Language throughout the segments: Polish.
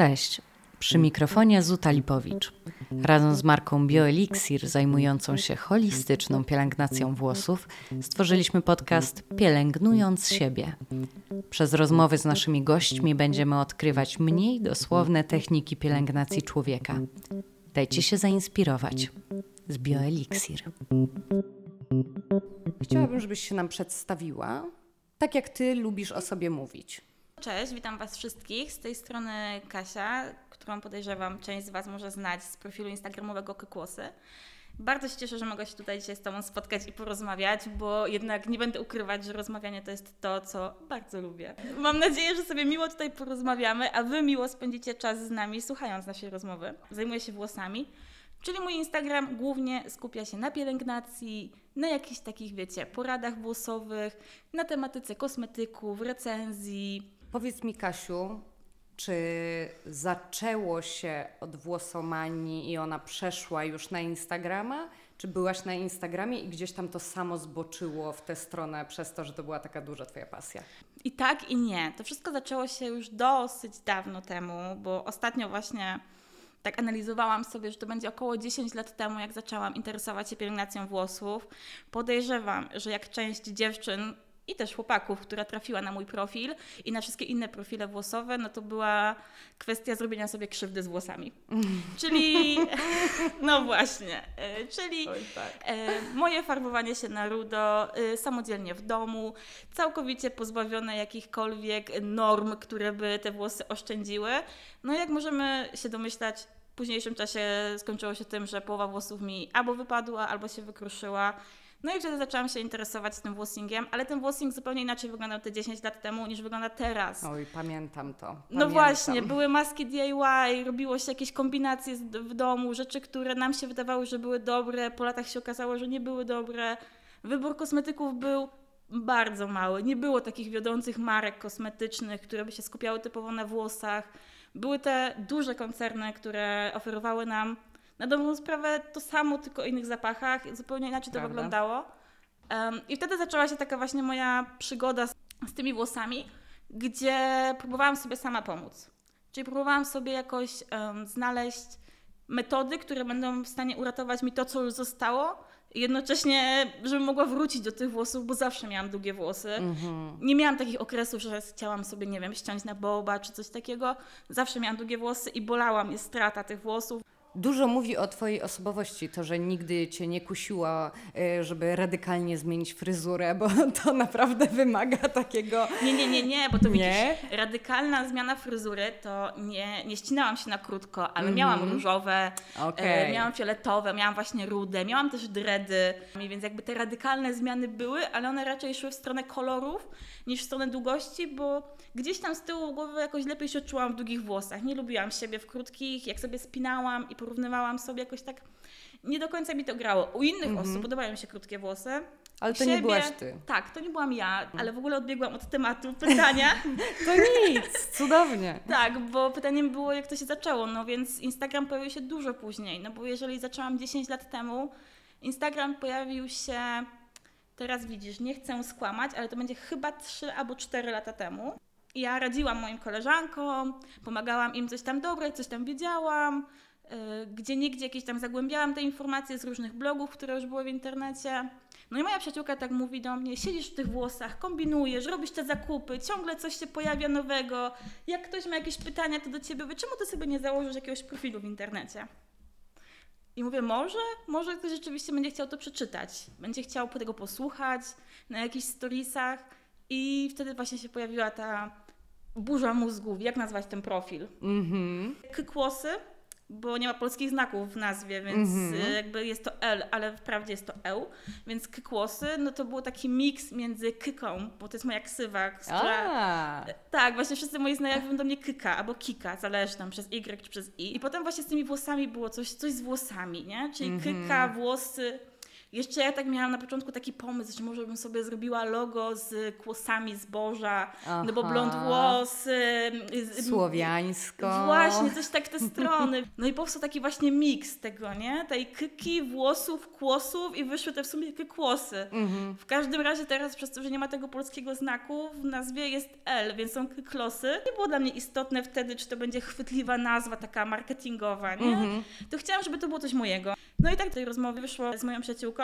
Cześć. Przy mikrofonie Zuta Lipowicz. Razem z marką BioElixir zajmującą się holistyczną pielęgnacją włosów stworzyliśmy podcast Pielęgnując siebie. Przez rozmowy z naszymi gośćmi będziemy odkrywać mniej dosłowne techniki pielęgnacji człowieka. Dajcie się zainspirować z BioElixir. Chciałabym, żebyś się nam przedstawiła, tak jak ty lubisz o sobie mówić. Cześć, witam Was wszystkich. Z tej strony Kasia, którą podejrzewam część z Was może znać z profilu instagramowego Kykłosy. Bardzo się cieszę, że mogę się tutaj dzisiaj z Tobą spotkać i porozmawiać, bo jednak nie będę ukrywać, że rozmawianie to jest to, co bardzo lubię. Mam nadzieję, że sobie miło tutaj porozmawiamy, a Wy miło spędzicie czas z nami, słuchając naszej rozmowy. Zajmuję się włosami, czyli mój Instagram głównie skupia się na pielęgnacji, na jakichś takich, wiecie, poradach włosowych, na tematyce kosmetyków, recenzji, Powiedz mi, Kasiu, czy zaczęło się od włosomanii i ona przeszła już na Instagrama? Czy byłaś na Instagramie i gdzieś tam to samo zboczyło w tę stronę przez to, że to była taka duża Twoja pasja? I tak, i nie. To wszystko zaczęło się już dosyć dawno temu, bo ostatnio właśnie tak analizowałam sobie, że to będzie około 10 lat temu, jak zaczęłam interesować się pielęgnacją włosów. Podejrzewam, że jak część dziewczyn i też chłopaków, która trafiła na mój profil i na wszystkie inne profile włosowe, no to była kwestia zrobienia sobie krzywdy z włosami. Czyli, no właśnie, e, czyli Oj, tak. E, moje farbowanie się na rudo e, samodzielnie w domu, całkowicie pozbawione jakichkolwiek norm, które by te włosy oszczędziły. No jak możemy się domyślać, w późniejszym czasie skończyło się tym, że połowa włosów mi albo wypadła, albo się wykruszyła. No i wtedy zaczęłam się interesować tym włosingiem, ale ten włosing zupełnie inaczej wyglądał te 10 lat temu niż wygląda teraz. Oj, pamiętam to. No pamiętam. No właśnie, były maski DIY, robiło się jakieś kombinacje w domu, rzeczy, które nam się wydawały, że były dobre, po latach się okazało, że nie były dobre. Wybór kosmetyków był bardzo mały. Nie było takich wiodących marek kosmetycznych, które by się skupiały typowo na włosach. Były te duże koncerny, które oferowały nam na dobrą sprawę to samo, tylko o innych zapachach, zupełnie inaczej Prawda. to wyglądało. Um, I wtedy zaczęła się taka właśnie moja przygoda z, z tymi włosami, gdzie próbowałam sobie sama pomóc. Czyli próbowałam sobie jakoś um, znaleźć metody, które będą w stanie uratować mi to, co już zostało, jednocześnie, żebym mogła wrócić do tych włosów, bo zawsze miałam długie włosy. Mm-hmm. Nie miałam takich okresów, że chciałam sobie, nie wiem, ściąć na boba czy coś takiego. Zawsze miałam długie włosy i bolała mnie strata tych włosów. Dużo mówi o Twojej osobowości, to, że nigdy Cię nie kusiła, e, żeby radykalnie zmienić fryzurę, bo to naprawdę wymaga takiego... Nie, nie, nie, nie, bo to nie? widzisz, radykalna zmiana fryzury to nie, nie ścinałam się na krótko, ale mm -hmm. miałam różowe, okay. e, miałam fioletowe, miałam właśnie rude, miałam też dredy, więc jakby te radykalne zmiany były, ale one raczej szły w stronę kolorów niż w stronę długości, bo gdzieś tam z tyłu głowy jakoś lepiej się czułam w długich włosach. Nie lubiłam siebie w krótkich, jak sobie spinałam i porównywałam sobie jakoś tak, nie do końca mi to grało. U innych -hmm. osób podobają mi się krótkie włosy. Ale to siebie, nie byłaś ty. Tak, to nie byłam ja, ale w ogóle odbiegłam od tematu pytania. to nic, cudownie. tak, bo pytaniem było, jak to się zaczęło. No więc Instagram pojawił się dużo później. No bo jeżeli zaczęłam 10 lat temu, Instagram pojawił się, teraz widzisz, nie chcę skłamać, ale to będzie chyba 3 albo 4 lata temu. Ja radziłam moim koleżankom, pomagałam im coś tam dobrać, coś tam wiedziałam, gdzie nigdzie jakieś tam zagłębiałam te informacje z różnych blogów, które już były w internecie. No i moja przyjaciółka tak mówi do mnie, siedzisz w tych włosach, kombinujesz, robisz te zakupy, ciągle coś się pojawia nowego. Jak ktoś ma jakieś pytania, to do ciebie mówi, czemu ty sobie nie założysz jakiegoś profilu w internecie? I mówię, może, może ktoś rzeczywiście będzie chciał to przeczytać, będzie chciał tego posłuchać na jakichś storiesach i wtedy właśnie się pojawiła ta burza mózgów, jak nazwać ten profil. Mhm. Kykłosy bo nie ma polskich znaków w nazwie, więc mm-hmm. jakby jest to L, ale wprawdzie jest to E. Więc kykłosy, no to był taki miks między kyką, bo to jest moja ksywa, która... Tak, właśnie wszyscy moi znajomi mówią do mnie kyka albo kika, zależy tam przez Y czy przez I. I potem właśnie z tymi włosami było coś, coś z włosami, nie? Czyli mm-hmm. kyka, włosy, Jeszcze ja tak miałam na początku taki pomysł, że może bym sobie zrobiła logo z kłosami zboża, Aha. no bo blond włosy. Słowiańsko. Właśnie, coś tak te strony. No i powstał taki właśnie miks tego, nie? Tej kyki, włosów, kłosów i wyszły te w sumie takie kłosy. Mhm. W każdym razie teraz przez to, że nie ma tego polskiego znaku, w nazwie jest L, więc są klosy. Nie było dla mnie istotne wtedy, czy to będzie chwytliwa nazwa taka marketingowa, nie? Mhm. To chciałam, żeby to było coś mojego. No i tak tej rozmowy wyszło z moją przyjaciółką,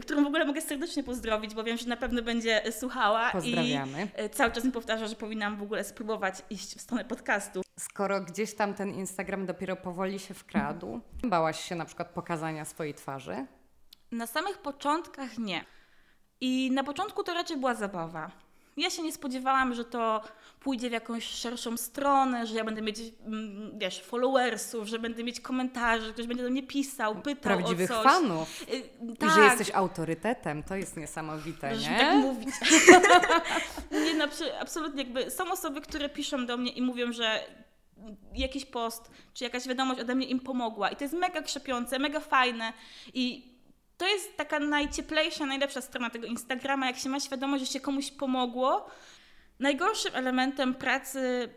którą w ogóle mogę serdecznie pozdrowić, bo wiem, że na pewno będzie słuchała. Pozdrawiamy. I e, cały czas mi powtarza, że powinnam w ogóle spróbować iść w stronę podcastu. Skoro gdzieś tam ten Instagram dopiero powoli się wkradł, bałaś się na przykład pokazania swojej twarzy? Na samych początkach nie. I na początku to raczej była zabawa. Ja się nie spodziewałam, że to pójdzie w jakąś szerszą stronę, że ja będę mieć, mm, wiesz, followersów, że będę mieć komentarzy, ktoś będzie do mnie pisał, pytał Prawdziwych o coś. fanów. Tak. Że jesteś autorytetem, to jest niesamowite, że nie? tak mówić. nie, no, absolutnie jakby są osoby, które piszą do mnie i mówią, że jakiś post, czy jakaś wiadomość ode mnie im pomogła i to jest mega krzepiące, mega fajne i to jest taka najcieplejsza, najlepsza strona tego Instagrama, jak się ma świadomość, że się komuś pomogło. Najgorszym elementem pracy,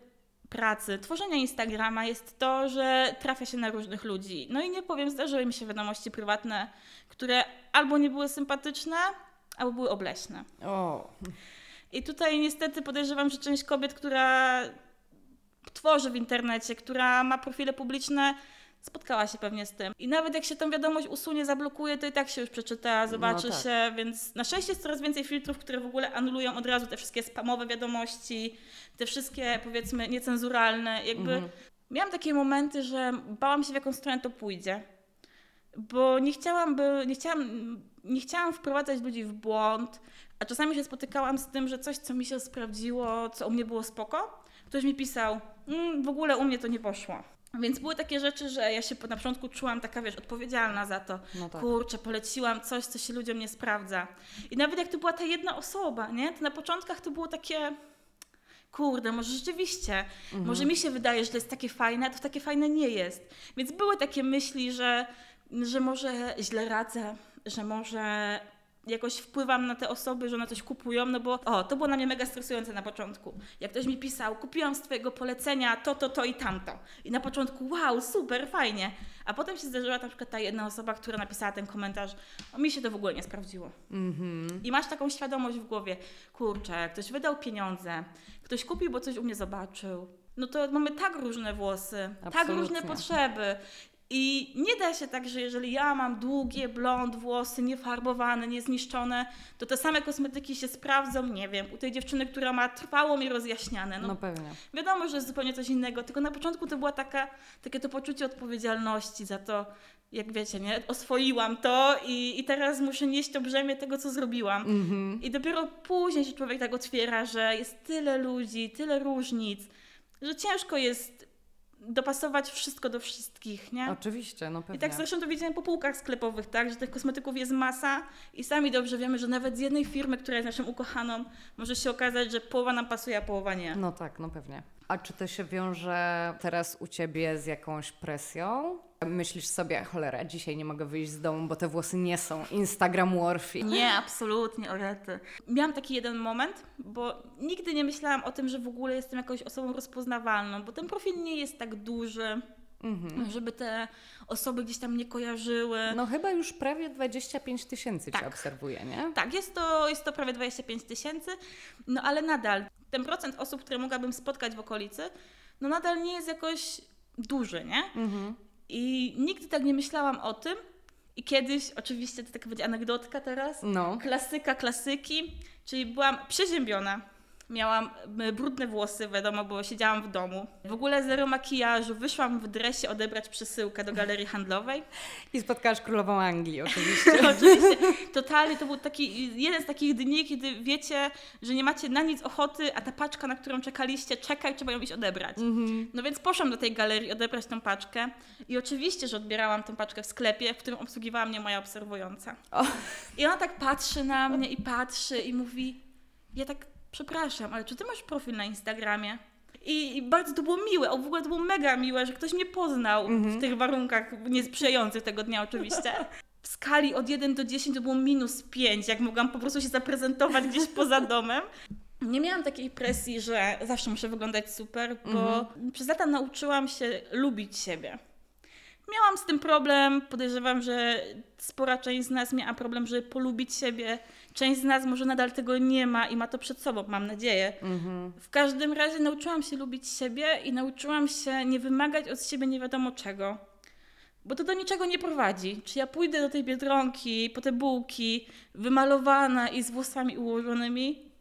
pracy, tworzenia Instagrama jest to, że trafia się na różnych ludzi. No i nie powiem, zdarzyły mi się wiadomości prywatne, które albo nie były sympatyczne, albo były obleśne. O. I tutaj niestety podejrzewam, że część kobiet, która tworzy w internecie, która ma profile publiczne, spotkała się pewnie z tym. I nawet jak się tą wiadomość usunie, zablokuje, to i tak się już przeczyta, zobaczy no tak. się, więc na szczęście jest coraz więcej filtrów, które w ogóle anulują od razu te wszystkie spamowe wiadomości, te wszystkie powiedzmy niecenzuralne. Jakby mhm. miałam takie momenty, że bałam się w jaką stronę to pójdzie. Bo nie chciałam, by, nie chciałam, nie chciałam wprowadzać ludzi w błąd, a czasami się spotykałam z tym, że coś, co mi się sprawdziło, co u mnie było spoko, ktoś mi pisał, mmm, w ogóle u mnie to nie poszło. Więc były takie rzeczy, że ja się na początku czułam taka, wiesz, odpowiedzialna za to. No tak. Kurczę, poleciłam coś, co się ludziom nie sprawdza. I nawet jak to była ta jedna osoba, nie? To na początkach to było takie kurde, może rzeczywiście, mhm. może mi się wydaje, że to jest takie fajne, a to takie fajne nie jest. Więc były takie myśli, że, że może źle radzę, że może jakoś wpływam na te osoby, że one coś kupują, no bo o, to było na mnie mega stresujące na początku. Jak ktoś mi pisał, kupiłam z Twojego polecenia to, to, to i tamto. I na początku, wow, super, fajnie. A potem się zdarzyła na przykład ta jedna osoba, która napisała ten komentarz, o mi się to w ogóle nie sprawdziło. Mm-hmm. I masz taką świadomość w głowie, kurczę, ktoś wydał pieniądze, ktoś kupił, bo coś u mnie zobaczył. No to mamy tak różne włosy, Absolutnie. tak różne potrzeby. I nie da się tak, że jeżeli ja mam długie, blond włosy, niefarbowane, niezniszczone, to te same kosmetyki się sprawdzą, nie wiem, u tej dziewczyny, która ma trwało mi rozjaśniane. No, no pewnie. Wiadomo, że jest zupełnie coś innego, tylko na początku to była taka, takie to poczucie odpowiedzialności za to, jak wiecie, nie, oswoiłam to i, i teraz muszę nieść to brzemię tego, co zrobiłam. Mm-hmm. I dopiero później się człowiek tak otwiera, że jest tyle ludzi, tyle różnic, że ciężko jest dopasować wszystko do wszystkich, nie? Oczywiście, no pewnie. I tak zresztą to widziałem po półkach sklepowych, tak, że tych kosmetyków jest masa i sami dobrze wiemy, że nawet z jednej firmy, która jest naszą ukochaną, może się okazać, że połowa nam pasuje, a połowa nie. No tak, no pewnie. A czy to się wiąże teraz u Ciebie z jakąś presją? Myślisz sobie, cholera, dzisiaj nie mogę wyjść z domu, bo te włosy nie są Instagram worthy. Nie, absolutnie, orety. Miałam taki jeden moment, bo nigdy nie myślałam o tym, że w ogóle jestem jakąś osobą rozpoznawalną, bo ten profil nie jest tak duży. Mhm. Żeby te osoby gdzieś tam nie kojarzyły. No chyba już prawie 25 tysięcy tak. Cię obserwuje, nie? Tak, jest to, jest to prawie 25 tysięcy, no ale nadal ten procent osób, które mogłabym spotkać w okolicy, no nadal nie jest jakoś duży, nie? Mhm. I nigdy tak nie myślałam o tym. I kiedyś, oczywiście to taka będzie anegdotka teraz, no. klasyka klasyki, czyli byłam przeziębiona Miałam brudne włosy, wiadomo, bo siedziałam w domu. W ogóle zero makijażu. Wyszłam w dresie odebrać przesyłkę do galerii handlowej. I spotkałaś królową Anglii, oczywiście. oczywiście. Totalnie to był taki jeden z takich dni, kiedy wiecie, że nie macie na nic ochoty, a ta paczka, na którą czekaliście, czeka i trzeba ją iść odebrać. Mhm. No więc poszłam do tej galerii odebrać tą paczkę i oczywiście, że odbierałam tą paczkę w sklepie, w którym obsługiwała mnie moja obserwująca. O. I ona tak patrzy na mnie i patrzy i mówi, ja tak przepraszam, ale czy ty masz profil na Instagramie? I, I, bardzo to było miłe, w ogóle to było mega miłe, że ktoś mnie poznał w tych warunkach niesprzyjających tego dnia oczywiście. skali od 1 do 10 to było minus 5, jak mogłam po prostu się zaprezentować gdzieś poza domem. Nie miałam takiej presji, że zawsze muszę wyglądać super, bo mhm. przez lata nauczyłam się lubić siebie. Miałam z tym problem. Podejrzewam, że spora część z nas miała problem, żeby polubić siebie. Część z nas może nadal tego nie ma i ma to przed sobą, mam nadzieję. Mhm. W każdym razie nauczyłam się lubić siebie i nauczyłam się nie wymagać od siebie nie wiadomo czego. Bo to do niczego nie prowadzi. Czy ja pójdę do tej biedronki, po te bułki, wymalowana i z włosami ułożonymi,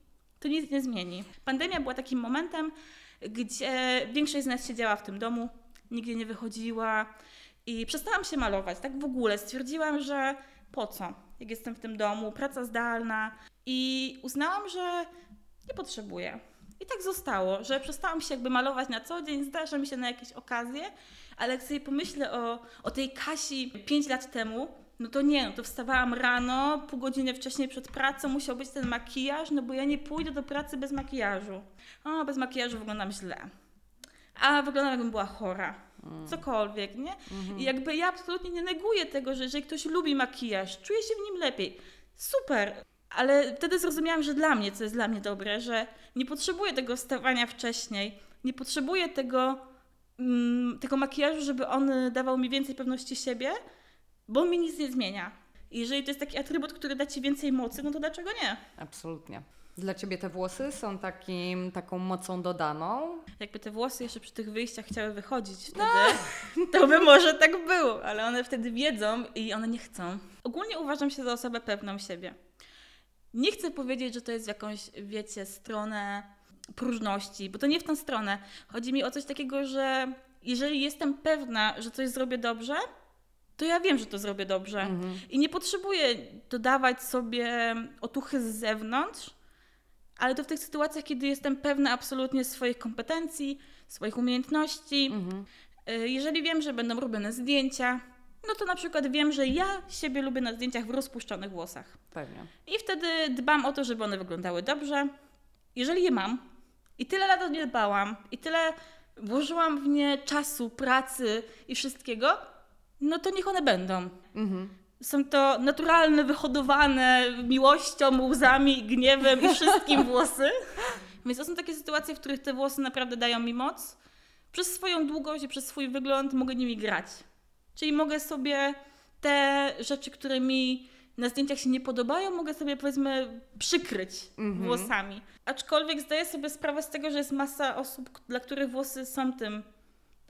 to nic nie zmieni. Pandemia była takim momentem, gdzie większość z nas siedziała w tym domu, nigdzie nie wychodziła, i przestałam się malować, tak w ogóle. Stwierdziłam, że po co, jak jestem w tym domu, praca zdalna. I uznałam, że nie potrzebuję. I tak zostało, że przestałam się jakby malować na co dzień, zdarza mi się na jakieś okazje, ale jak sobie pomyślę o, o tej Kasi 5 lat temu, no to nie, no to wstawałam rano, pół godziny wcześniej przed pracą, musiał być ten makijaż, no bo ja nie pójdę do pracy bez makijażu. O, bez makijażu wyglądam źle. A wyglądam jakbym była chora. Mm. cokolwiek, nie? I jakby ja absolutnie nie neguję tego, że jeżeli ktoś lubi makijaż, czuje się w nim lepiej. Super. Ale wtedy zrozumiałam, że dla mnie, co jest dla mnie dobre, że nie potrzebuję tego wstawania wcześniej, nie potrzebuję tego, mm, tego makijażu, żeby on dawał mi więcej pewności siebie, bo mi nic nie zmienia. I jeżeli to jest taki atrybut, który da ci więcej mocy, no to dlaczego nie? Absolutnie. Dla ciebie te włosy są takim, taką mocą dodaną? Jakby te włosy jeszcze przy tych wyjściach chciały wychodzić wtedy, no. to by może tak było, ale one wtedy wiedzą i one nie chcą. Ogólnie uważam się za osobę pewną siebie. Nie chcę powiedzieć, że to jest w jakąś, wiecie, stronę próżności, bo to nie w tę stronę. Chodzi mi o coś takiego, że jeżeli jestem pewna, że coś zrobię dobrze, to ja wiem, że to zrobię dobrze. Mhm. I nie potrzebuję dodawać sobie otuchy z zewnątrz, ale to w tych sytuacjach, kiedy jestem pewna absolutnie swoich kompetencji, swoich umiejętności. Mhm. Y, jeżeli wiem, że będą robione zdjęcia, no to na przykład wiem, że ja siebie lubię na zdjęciach w rozpuszczonych włosach. Pewnie. I wtedy dbam o to, żeby one wyglądały dobrze. Jeżeli je mam i tyle lat o nie dbałam, i tyle włożyłam w nie czasu, pracy i wszystkiego, no to niech one będą. Mhm. Są to naturalne, wyhodowane miłością, łzami, gniewem i wszystkim włosy. Więc to są takie sytuacje, w których te włosy naprawdę dają mi moc. Przez swoją długość i przez swój wygląd mogę nimi grać. Czyli mogę sobie te rzeczy, które mi na zdjęciach się nie podobają, mogę sobie powiedzmy przykryć mm -hmm. włosami. Aczkolwiek zdaję sobie sprawę z tego, że jest masa osób, dla których włosy są tym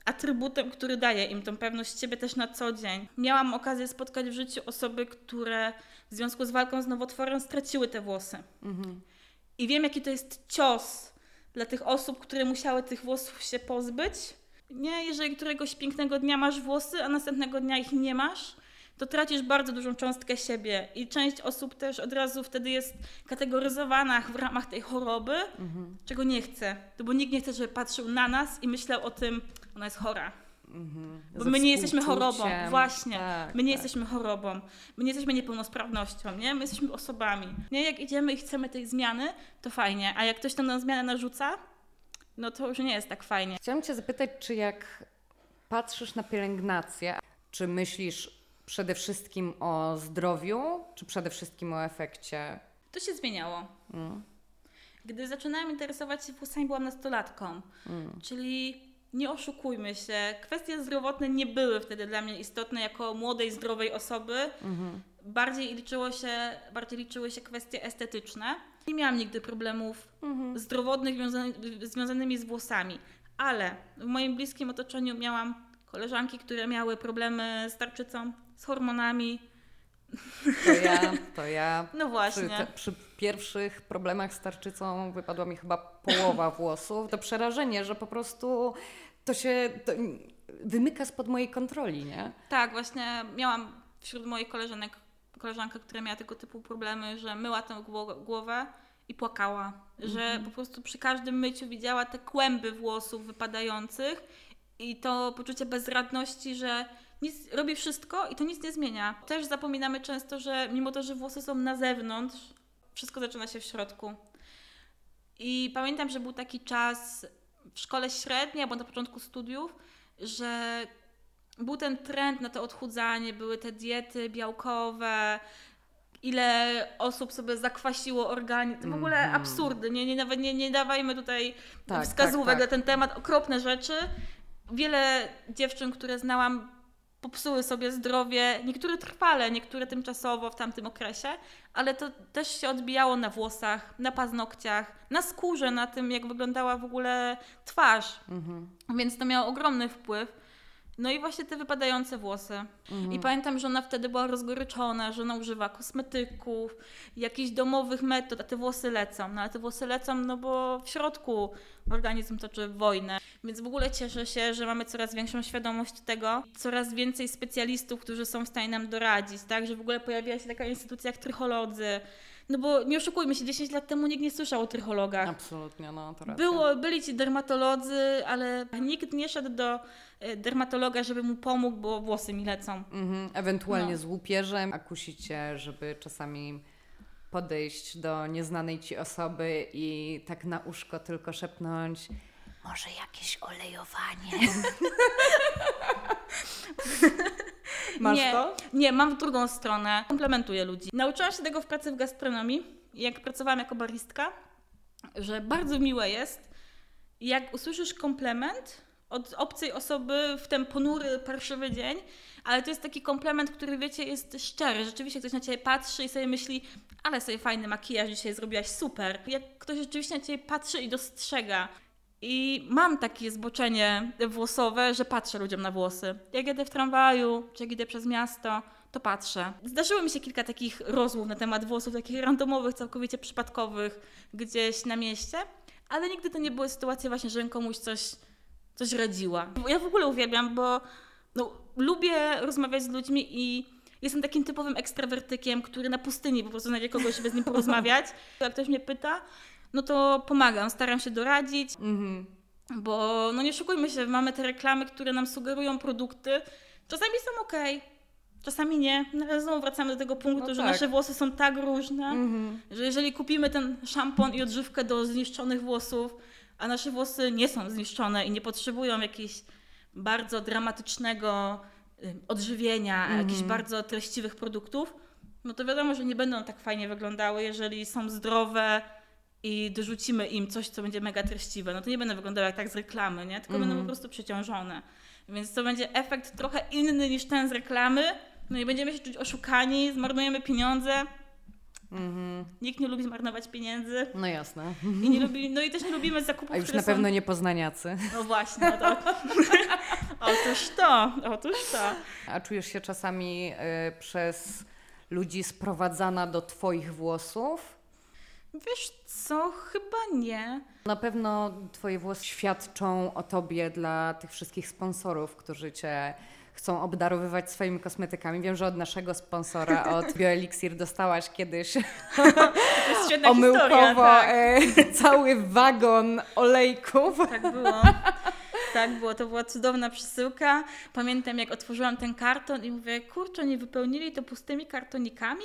atrybutem, który daje im tą pewność siebie też na co dzień. Miałam okazję spotkać w życiu osoby, które w związku z walką z nowotworem straciły te włosy. Mhm. I wiem, jaki to jest cios dla tych osób, które musiały tych włosów się pozbyć. Nie, jeżeli któregoś pięknego dnia masz włosy, a następnego dnia ich nie masz, to tracisz bardzo dużą cząstkę siebie i część osób też od razu wtedy jest kategoryzowana w ramach tej choroby, mhm. czego nie chce. To bo nikt nie chce, żeby patrzył na nas i myślał o tym, ona jest chora. Mhm. Bo my nie jesteśmy chorobą, właśnie. Tak, my nie tak. jesteśmy chorobą, my nie jesteśmy niepełnosprawnością, nie? My jesteśmy osobami. Nie? Jak idziemy i chcemy tej zmiany, to fajnie, a jak ktoś tam zmianę narzuca, no to już nie jest tak fajnie. Chciałam Cię zapytać, czy jak patrzysz na pielęgnację, czy myślisz przede wszystkim o zdrowiu, czy przede wszystkim o efekcie? To się zmieniało. Mm. Gdy zaczynałam interesować się włosami, byłam nastolatką, mm. czyli nie oszukujmy się, kwestie zdrowotne nie były wtedy dla mnie istotne jako młodej, zdrowej osoby. Mhm. Bardziej, liczyło się, bardziej liczyły się kwestie estetyczne. Nie miałam nigdy problemów mhm. zdrowotnych związany, związanymi z włosami, ale w moim bliskim otoczeniu miałam koleżanki, które miały problemy z tarczycą, z hormonami. To ja, to ja. No właśnie. Przy, te, przy pierwszych problemach z tarczycą wypadła mi chyba połowa włosów. To przerażenie, że po prostu to się to wymyka spod mojej kontroli, nie? Tak, właśnie miałam wśród moich koleżanek koleżankę, która miała tego typu problemy, że myła tę głowę i płakała, że mhm. po prostu przy każdym myciu widziała te kłęby włosów wypadających i to poczucie bezradności, że nic, robi wszystko i to nic nie zmienia. Też zapominamy często, że mimo to, że włosy są na zewnątrz, wszystko zaczyna się w środku. I pamiętam, że był taki czas w szkole średniej albo na początku studiów, że był ten trend na to odchudzanie, były te diety białkowe, ile osób sobie zakwasiło organizm. To w ogóle Mhm. absurdy. Nie, nie, nawet nie, nie dawajmy tutaj Tak, wskazówek tak, tak. na ten temat. Okropne rzeczy. Wiele dziewczyn, które znałam, popsuły sobie zdrowie. Niektóre trwale, niektóre tymczasowo w tamtym okresie, ale to też się odbijało na włosach, na paznokciach, na skórze, na tym, jak wyglądała w ogóle twarz. Mhm. Więc to miało ogromny wpływ. No i właśnie te wypadające włosy. Mhm. I pamiętam, że ona wtedy była rozgoryczona, że ona używa kosmetyków, jakichś domowych metod, a te włosy lecą. No ale te włosy lecą, no bo w środku organizm toczy wojnę. Więc w ogóle cieszę się, że mamy coraz większą świadomość tego, coraz więcej specjalistów, którzy są w stanie nam doradzić, tak? Że w ogóle pojawiła się taka instytucja jak trycholodzy. No bo nie oszukujmy się, 10 lat temu nikt nie słyszał o trychologach. Absolutnie, no to racja. Było, byli ci dermatolodzy, ale nikt nie szedł do e, dermatologa, żeby mu pomógł, bo włosy mi lecą. Mhm. Ewentualnie No. z łupieżem, a kusicie, żeby czasami podejść do nieznanej ci osoby i tak na uszko tylko szepnąć może jakieś olejowanie. Masz nie, to? Nie, mam w drugą stronę. Komplementuję ludzi. Nauczyłam się tego w pracy w gastronomii, jak pracowałam jako baristka, że bardzo miłe jest, jak usłyszysz komplement od obcej osoby w ten ponury, parszywy dzień, ale to jest taki komplement, który wiecie, jest szczery. Rzeczywiście ktoś na ciebie patrzy i sobie myśli, ale sobie fajny makijaż dzisiaj zrobiłaś, super. Jak ktoś rzeczywiście na ciebie patrzy i dostrzega. I mam takie zboczenie włosowe, że patrzę ludziom na włosy. Jak jedę w tramwaju, czy jak idę przez miasto, to patrzę. Zdarzyło mi się kilka takich rozmów na temat włosów, takich randomowych, całkowicie przypadkowych, gdzieś na mieście, ale nigdy to nie były sytuacje właśnie, że komuś coś, coś radziła. Ja w ogóle uwielbiam, bo no, lubię rozmawiać z ludźmi i jestem takim typowym ekstrawertykiem, który na pustyni po prostu znajdzie kogoś, żeby z nim porozmawiać. Jak ktoś mnie pyta, no to pomagam, staram się doradzić, Mhm. bo no nie oszukujmy się, mamy te reklamy, które nam sugerują produkty. Czasami są ok, czasami nie. No, ale znowu wracamy do tego punktu, No że tak. nasze włosy są tak różne, Mhm. że jeżeli kupimy ten szampon i odżywkę do zniszczonych włosów, a nasze włosy nie są zniszczone i nie potrzebują jakiegoś bardzo dramatycznego odżywienia, Mhm. jakichś bardzo treściwych produktów, no to wiadomo, że nie będą tak fajnie wyglądały, jeżeli są zdrowe i dorzucimy im coś, co będzie mega treściwe. No to nie będą wyglądały jak tak z reklamy, nie? Tylko będą po prostu przeciążone. Więc to będzie efekt trochę inny niż ten z reklamy. No i będziemy się czuć oszukani, zmarnujemy pieniądze. Mhm. Nikt nie lubi zmarnować pieniędzy. No jasne. I nie lubi, no i też nie lubimy zakupów, A już na pewno są... nie poznaniacy. No właśnie, no to... otóż to, otóż to. A czujesz się czasami y, przez ludzi sprowadzana do Twoich włosów? Wiesz co, chyba nie. Na pewno Twoje włosy świadczą o Tobie dla tych wszystkich sponsorów, którzy Cię chcą obdarowywać swoimi kosmetykami. Wiem, że od naszego sponsora, od BioElixir dostałaś kiedyś omyłkowo historia, tak. e, cały wagon olejków. Tak było. Tak było, to była cudowna przesyłka. Pamiętam, jak otworzyłam ten karton i mówię, kurczę, nie wypełnili to pustymi kartonikami?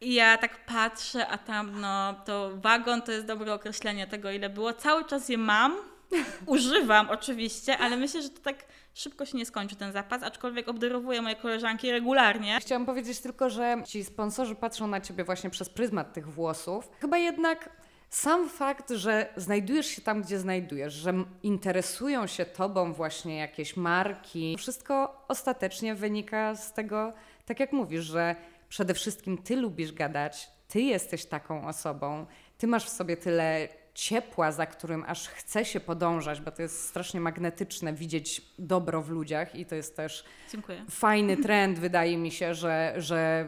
I ja tak patrzę, a tam, no, to wagon to jest dobre określenie tego, ile było. Cały czas je mam, używam oczywiście, ale myślę, że to tak szybko się nie skończy ten zapas, aczkolwiek obdarowuję moje koleżanki regularnie. Chciałam powiedzieć tylko, że ci sponsorzy patrzą na ciebie właśnie przez pryzmat tych włosów. Chyba jednak sam fakt, że znajdujesz się tam, gdzie znajdujesz, że interesują się tobą właśnie jakieś marki, wszystko ostatecznie wynika z tego, tak jak mówisz, że przede wszystkim ty lubisz gadać, ty jesteś taką osobą, ty masz w sobie tyle ciepła, za którym aż chce się podążać, bo to jest strasznie magnetyczne widzieć dobro w ludziach i to jest też Dziękuję. fajny trend, wydaje mi się, że, że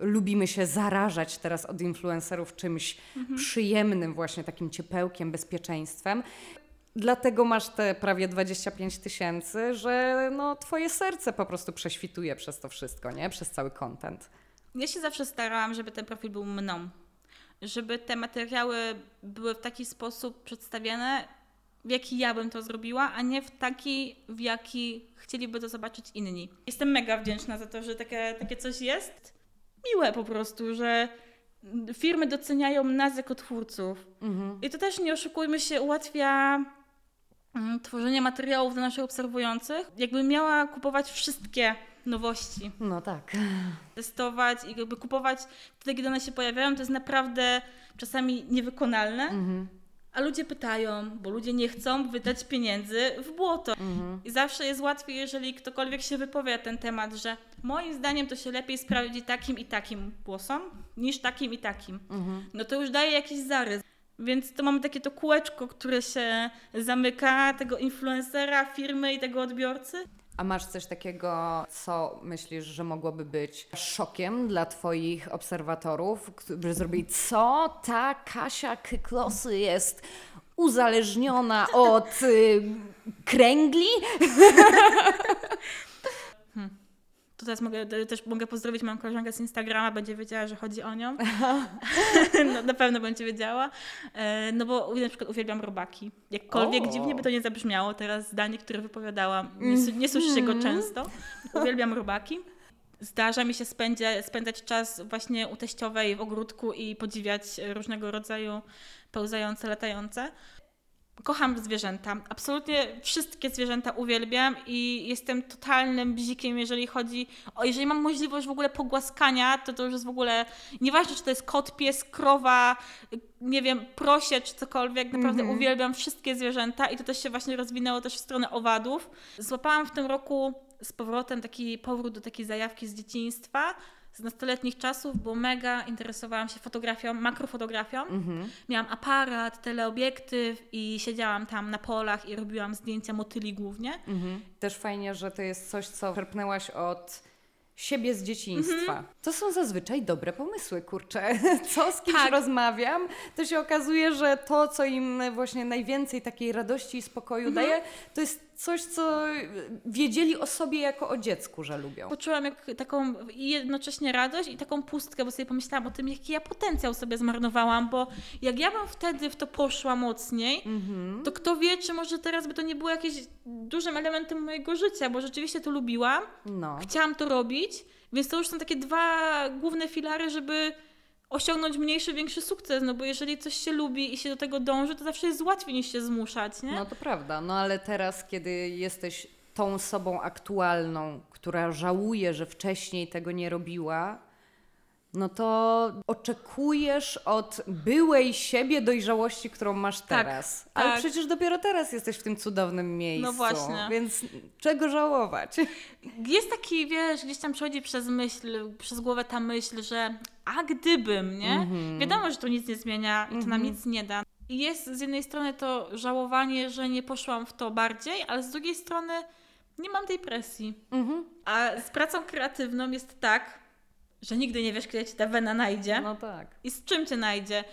y, lubimy się zarażać teraz od influencerów czymś przyjemnym, właśnie takim ciepełkiem, bezpieczeństwem. Dlatego masz te prawie 25 tysięcy, że no, twoje serce po prostu prześwituje przez to wszystko, nie? Przez cały content. Ja się zawsze starałam, żeby ten profil był mną. Żeby te materiały były w taki sposób przedstawiane, w jaki ja bym to zrobiła, a nie w taki, w jaki chcieliby to zobaczyć inni. Jestem mega wdzięczna za to, że takie, takie coś jest. Miłe po prostu, że firmy doceniają nas jako twórców. I to też nie oszukujmy się, ułatwia mm, tworzenia materiałów dla naszych obserwujących, jakby miała kupować wszystkie nowości. No tak. Testować i jakby kupować wtedy, kiedy one się pojawiają, to jest naprawdę czasami niewykonalne. Mhm. A ludzie pytają, bo ludzie nie chcą wydać pieniędzy w błoto. Mhm. I zawsze jest łatwiej, jeżeli ktokolwiek się wypowie na ten temat, że moim zdaniem to się lepiej sprawdzi takim i takim głosom niż takim i takim. Mhm. No to już daje jakiś zarys. Więc to mamy takie to kółeczko, które się zamyka, tego influencera, firmy i tego odbiorcy. A masz coś takiego, co myślisz, że mogłoby być szokiem dla Twoich obserwatorów, którzy zrobili, co ta Kasia Kyklosy jest uzależniona od y, kręgli? To teraz mogę, też mogę pozdrowić moją koleżankę z Instagrama, będzie wiedziała, że chodzi o nią. no, na pewno będzie wiedziała. E, No bo na przykład uwielbiam robaki. Jakkolwiek O. dziwnie by to nie zabrzmiało, teraz zdanie, które wypowiadałam, nie, nie słyszy się go często. Uwielbiam robaki. Zdarza mi się spędzia, spędzać czas właśnie u teściowej w ogródku i podziwiać różnego rodzaju pełzające, latające. Kocham zwierzęta. Absolutnie wszystkie zwierzęta uwielbiam i jestem totalnym bzikiem, jeżeli chodzi o. Jeżeli mam możliwość w ogóle pogłaskania, to to już jest w ogóle. Nieważne, czy to jest kot, pies, krowa, nie wiem, prosie czy cokolwiek. Naprawdę Mhm. uwielbiam wszystkie zwierzęta i to też się właśnie rozwinęło też w stronę owadów. Złapałam w tym roku z powrotem taki powrót do takiej zajawki z dzieciństwa. Z nastoletnich czasów, bo mega interesowałam się fotografią, makrofotografią. Mhm. Miałam aparat, teleobiektyw i siedziałam tam na polach i robiłam zdjęcia motyli głównie. Mhm. Też fajnie, że to jest coś, co czerpnęłaś od siebie z dzieciństwa. Mhm. To są zazwyczaj dobre pomysły, kurczę. Co z kimś Tak. rozmawiam, to się okazuje, że to, co im właśnie najwięcej takiej radości i spokoju Mhm. daje, to jest coś, co wiedzieli o sobie jako o dziecku, że lubią. Poczułam jak taką jednocześnie radość i taką pustkę, bo sobie pomyślałam o tym, jaki ja potencjał sobie zmarnowałam, bo jak ja bym wtedy w to poszła mocniej, Mhm. to kto wie, czy może teraz by to nie było jakimś dużym elementem mojego życia, bo rzeczywiście to lubiłam, No. chciałam to robić, więc to już są takie dwa główne filary, żeby osiągnąć mniejszy, większy sukces, no bo jeżeli coś się lubi i się do tego dąży, to zawsze jest łatwiej niż się zmuszać, nie? No to prawda, no ale teraz, kiedy jesteś tą sobą aktualną, która żałuje, że wcześniej tego nie robiła, no to oczekujesz od byłej siebie dojrzałości, którą masz Tak, teraz. Ale tak. przecież dopiero teraz jesteś w tym cudownym miejscu. No właśnie. Więc czego żałować? Jest taki, wiesz, gdzieś tam przechodzi przez myśl, przez głowę ta myśl, że a gdybym, nie? Mhm. Wiadomo, że to nic nie zmienia i to nam nic nie da. I jest z jednej strony to żałowanie, że nie poszłam w to bardziej, ale z drugiej strony nie mam tej presji. Mhm. A z pracą kreatywną jest tak, że nigdy nie wiesz, kiedy ci ta wena najdzie No tak. i z czym cię najdzie.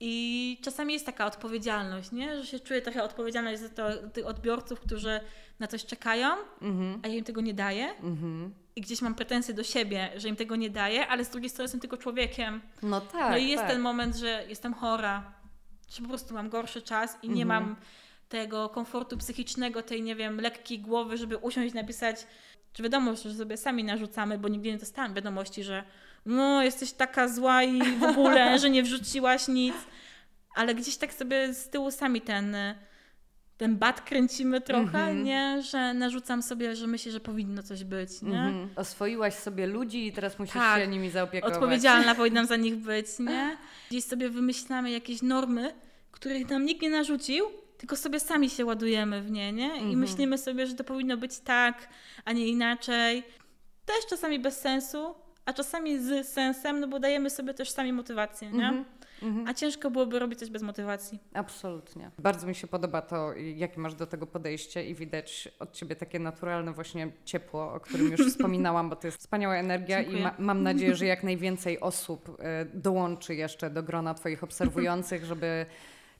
I czasami jest taka odpowiedzialność, nie? że się czuję trochę odpowiedzialność za to, tych odbiorców, którzy na coś czekają, Mhm. a ja im tego nie daję. Mhm. I gdzieś mam pretensje do siebie, że im tego nie daję, ale z drugiej strony jestem tylko człowiekiem. No tak. no i jest tak. ten moment, że jestem chora, że po prostu mam gorszy czas i nie Mhm. mam tego komfortu psychicznego, tej, nie wiem, lekkiej głowy, żeby usiąść i napisać, czy wiadomo, że sobie sami narzucamy, bo nigdy nie dostałam wiadomości, że no, jesteś taka zła i w ogóle, że nie wrzuciłaś nic. Ale gdzieś tak sobie z tyłu sami ten, ten bat kręcimy trochę, Mhm. nie? Że narzucam sobie, że myślę, że powinno coś być, nie? Mhm. Oswoiłaś sobie ludzi i teraz musisz Tak. się nimi zaopiekować. Odpowiedzialna powinnam za nich być, nie? Gdzieś sobie wymyślamy jakieś normy, których nam nikt nie narzucił, tylko sobie sami się ładujemy w nie, nie? I Mhm. myślimy sobie, że to powinno być tak, a nie inaczej. Też czasami bez sensu, a czasami z sensem, no bo dajemy sobie też sami motywację, nie? Mhm. A ciężko byłoby robić coś bez motywacji. Absolutnie. Bardzo mi się podoba to, jakie masz do tego podejście i widać od ciebie takie naturalne właśnie ciepło, o którym już wspominałam, bo to jest wspaniała energia i Dziękuję. ma, mam nadzieję, że jak najwięcej osób e, dołączy jeszcze do grona twoich obserwujących, żeby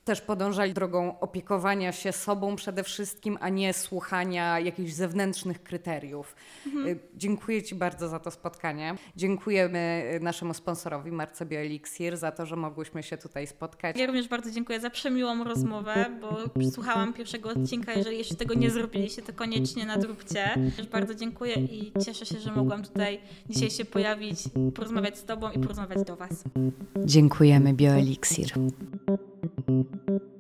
też podążali drogą opiekowania się sobą przede wszystkim, a nie słuchania jakichś zewnętrznych kryteriów. Mhm. E, Dziękuję Ci bardzo za to spotkanie. Dziękujemy e, naszemu sponsorowi Marce Bioeliksir za to, że mogłyśmy się tutaj spotkać. Ja również bardzo dziękuję za przemiłą rozmowę, bo słuchałam pierwszego odcinka. Jeżeli jeszcze tego nie zrobiliście, to koniecznie nadróbcie. Też bardzo dziękuję i cieszę się, że mogłam tutaj dzisiaj się pojawić, porozmawiać z Tobą i porozmawiać do Was. Dziękujemy Bioeliksir. Thank you.